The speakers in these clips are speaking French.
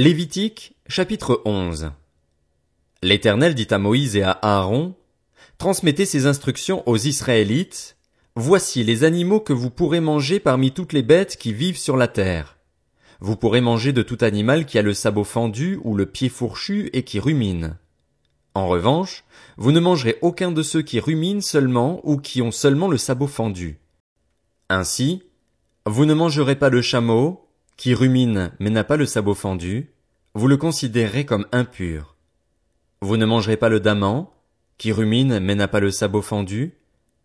Lévitique, chapitre 11. L'Éternel dit à Moïse et à Aaron, Transmettez ces instructions aux Israélites, Voici les animaux que vous pourrez manger parmi toutes les bêtes qui vivent sur la terre. Vous pourrez manger de tout animal qui a le sabot fendu ou le pied fourchu et qui rumine. En revanche, vous ne mangerez aucun de ceux qui ruminent seulement ou qui ont seulement le sabot fendu. Ainsi, vous ne mangerez pas le chameau, qui rumine mais n'a pas le sabot fendu, vous le considérez comme impur. Vous ne mangerez pas le daman, qui rumine mais n'a pas le sabot fendu,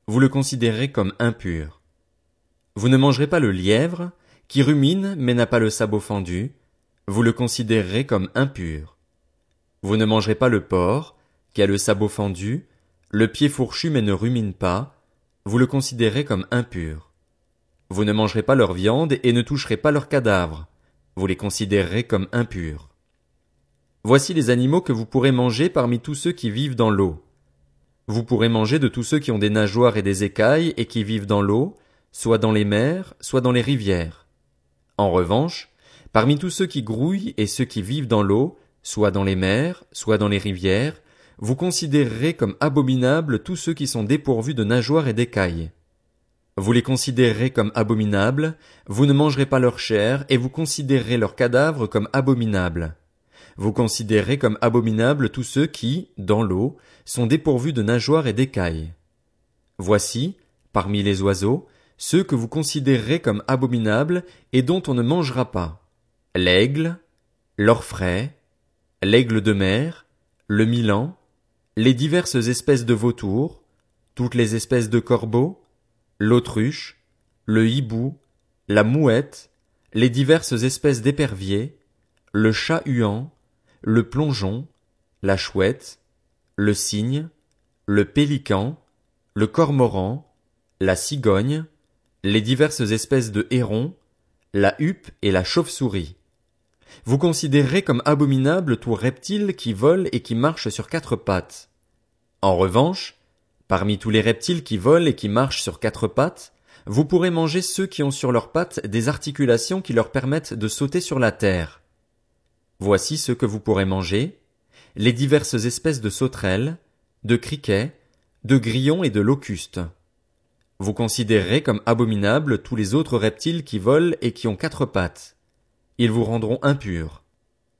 vous le considérez comme impur. Vous ne mangerez pas le lièvre, qui rumine mais n'a pas le sabot fendu, vous le considérez comme impur. Vous ne mangerez pas le porc, qui a le sabot fendu, le pied fourchu mais ne rumine pas, vous le considérez comme impur. Vous ne mangerez pas leur viande et ne toucherez pas leurs cadavres, vous les considérez comme impurs. Voici les animaux que vous pourrez manger parmi tous ceux qui vivent dans l'eau. Vous pourrez manger de tous ceux qui ont des nageoires et des écailles et qui vivent dans l'eau, soit dans les mers, soit dans les rivières. En revanche, parmi tous ceux qui grouillent et ceux qui vivent dans l'eau, soit dans les mers, soit dans les rivières, vous considérerez comme abominables tous ceux qui sont dépourvus de nageoires et d'écailles. Vous les considérerez comme abominables, vous ne mangerez pas leur chair, et vous considérerez leurs cadavres comme abominables. Vous considérez comme abominables tous ceux qui, dans l'eau, sont dépourvus de nageoires et d'écailles. Voici, parmi les oiseaux, ceux que vous considérez comme abominables et dont on ne mangera pas. L'aigle, l'orfraie, l'aigle de mer, le milan, les diverses espèces de vautours, toutes les espèces de corbeaux, l'autruche, le hibou, la mouette, les diverses espèces d'éperviers, le chat huant, le plongeon, la chouette, le cygne, le pélican, le cormoran, la cigogne, les diverses espèces de hérons, la huppe et la chauve-souris. Vous considérez comme abominable tout reptile qui vole et qui marche sur quatre pattes. En revanche, parmi tous les reptiles qui volent et qui marchent sur quatre pattes, vous pourrez manger ceux qui ont sur leurs pattes des articulations qui leur permettent de sauter sur la terre. Voici ce que vous pourrez manger, les diverses espèces de sauterelles, de criquets, de grillons et de locustes. Vous considérez comme abominables tous les autres reptiles qui volent et qui ont quatre pattes. Ils vous rendront impurs.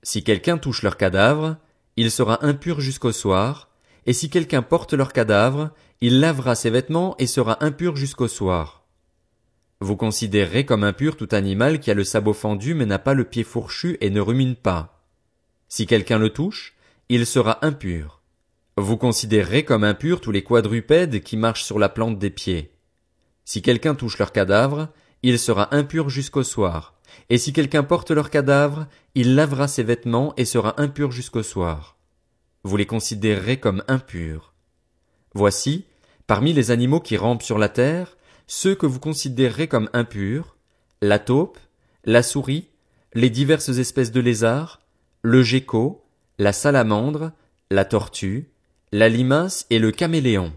Si quelqu'un touche leur cadavre, il sera impur jusqu'au soir, et si quelqu'un porte leur cadavre, il lavera ses vêtements et sera impur jusqu'au soir. Vous considérez comme impur tout animal qui a le sabot fendu mais n'a pas le pied fourchu et ne rumine pas. Si quelqu'un le touche, il sera impur. Vous considérez comme impurs tous les quadrupèdes qui marchent sur la plante des pieds. Si quelqu'un touche leur cadavre, il sera impur jusqu'au soir. Et si quelqu'un porte leur cadavre, il lavera ses vêtements et sera impur jusqu'au soir. Vous les considérerez comme impurs. Voici, parmi les animaux qui rampent sur la terre, ceux que vous considérerez comme impurs, la taupe, la souris, les diverses espèces de lézards, le gecko, la salamandre, la tortue, la limace et le caméléon.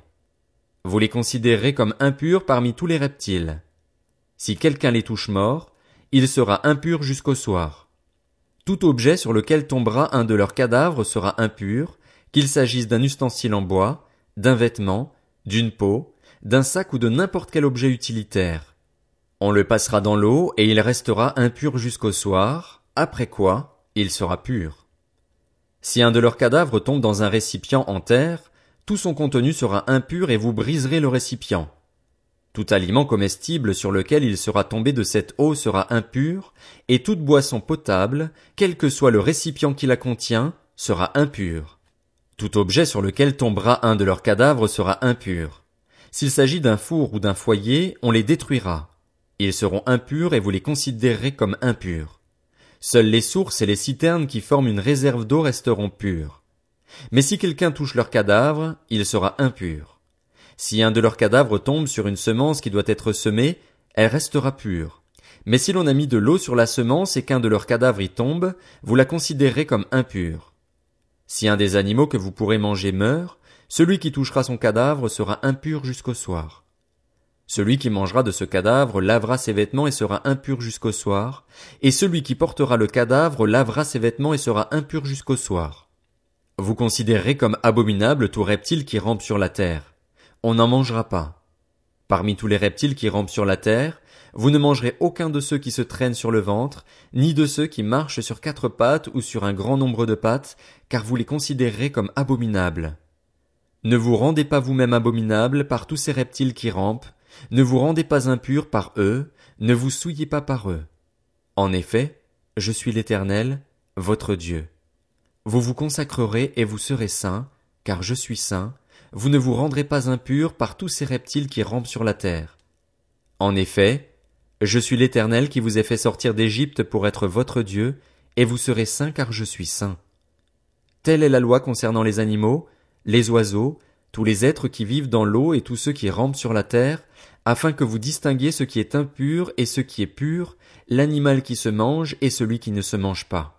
Vous les considérez comme impurs parmi tous les reptiles. Si quelqu'un les touche morts, il sera impur jusqu'au soir. Tout objet sur lequel tombera un de leurs cadavres sera impur, qu'il s'agisse d'un ustensile en bois, d'un vêtement, d'une peau, d'un sac ou de n'importe quel objet utilitaire. On le passera dans l'eau et il restera impur jusqu'au soir, après quoi il sera pur. Si un de leurs cadavres tombe dans un récipient en terre, tout son contenu sera impur et vous briserez le récipient. Tout aliment comestible sur lequel il sera tombé de cette eau sera impur, et toute boisson potable, quel que soit le récipient qui la contient, sera impur. Tout objet sur lequel tombera un de leurs cadavres sera impur. S'il s'agit d'un four ou d'un foyer, on les détruira. Ils seront impurs et vous les considérerez comme impurs. Seules les sources et les citernes qui forment une réserve d'eau resteront pures. Mais si quelqu'un touche leur cadavre, il sera impur. Si un de leurs cadavres tombe sur une semence qui doit être semée, elle restera pure. Mais si l'on a mis de l'eau sur la semence et qu'un de leurs cadavres y tombe, vous la considérez comme impure. Si un des animaux que vous pourrez manger meurt, celui qui touchera son cadavre sera impur jusqu'au soir. Celui qui mangera de ce cadavre lavera ses vêtements et sera impur jusqu'au soir, et celui qui portera le cadavre lavera ses vêtements et sera impur jusqu'au soir. Vous considérerez comme abominable tout reptile qui rampe sur la terre. On n'en mangera pas. Parmi tous les reptiles qui rampent sur la terre, vous ne mangerez aucun de ceux qui se traînent sur le ventre, ni de ceux qui marchent sur quatre pattes ou sur un grand nombre de pattes, car vous les considérerez comme abominables. Ne vous rendez pas vous-même abominable par tous ces reptiles qui rampent, ne vous rendez pas impurs par eux, ne vous souillez pas par eux. En effet, je suis l'Éternel, votre Dieu. Vous vous consacrerez et vous serez saints, car je suis saint, vous ne vous rendrez pas impurs par tous ces reptiles qui rampent sur la terre. En effet, je suis l'Éternel qui vous ai fait sortir d'Égypte pour être votre Dieu, et vous serez saints car je suis saint. Telle est la loi concernant les animaux, les oiseaux, tous les êtres qui vivent dans l'eau et tous ceux qui rampent sur la terre, afin que vous distinguiez ce qui est impur et ce qui est pur, l'animal qui se mange et celui qui ne se mange pas.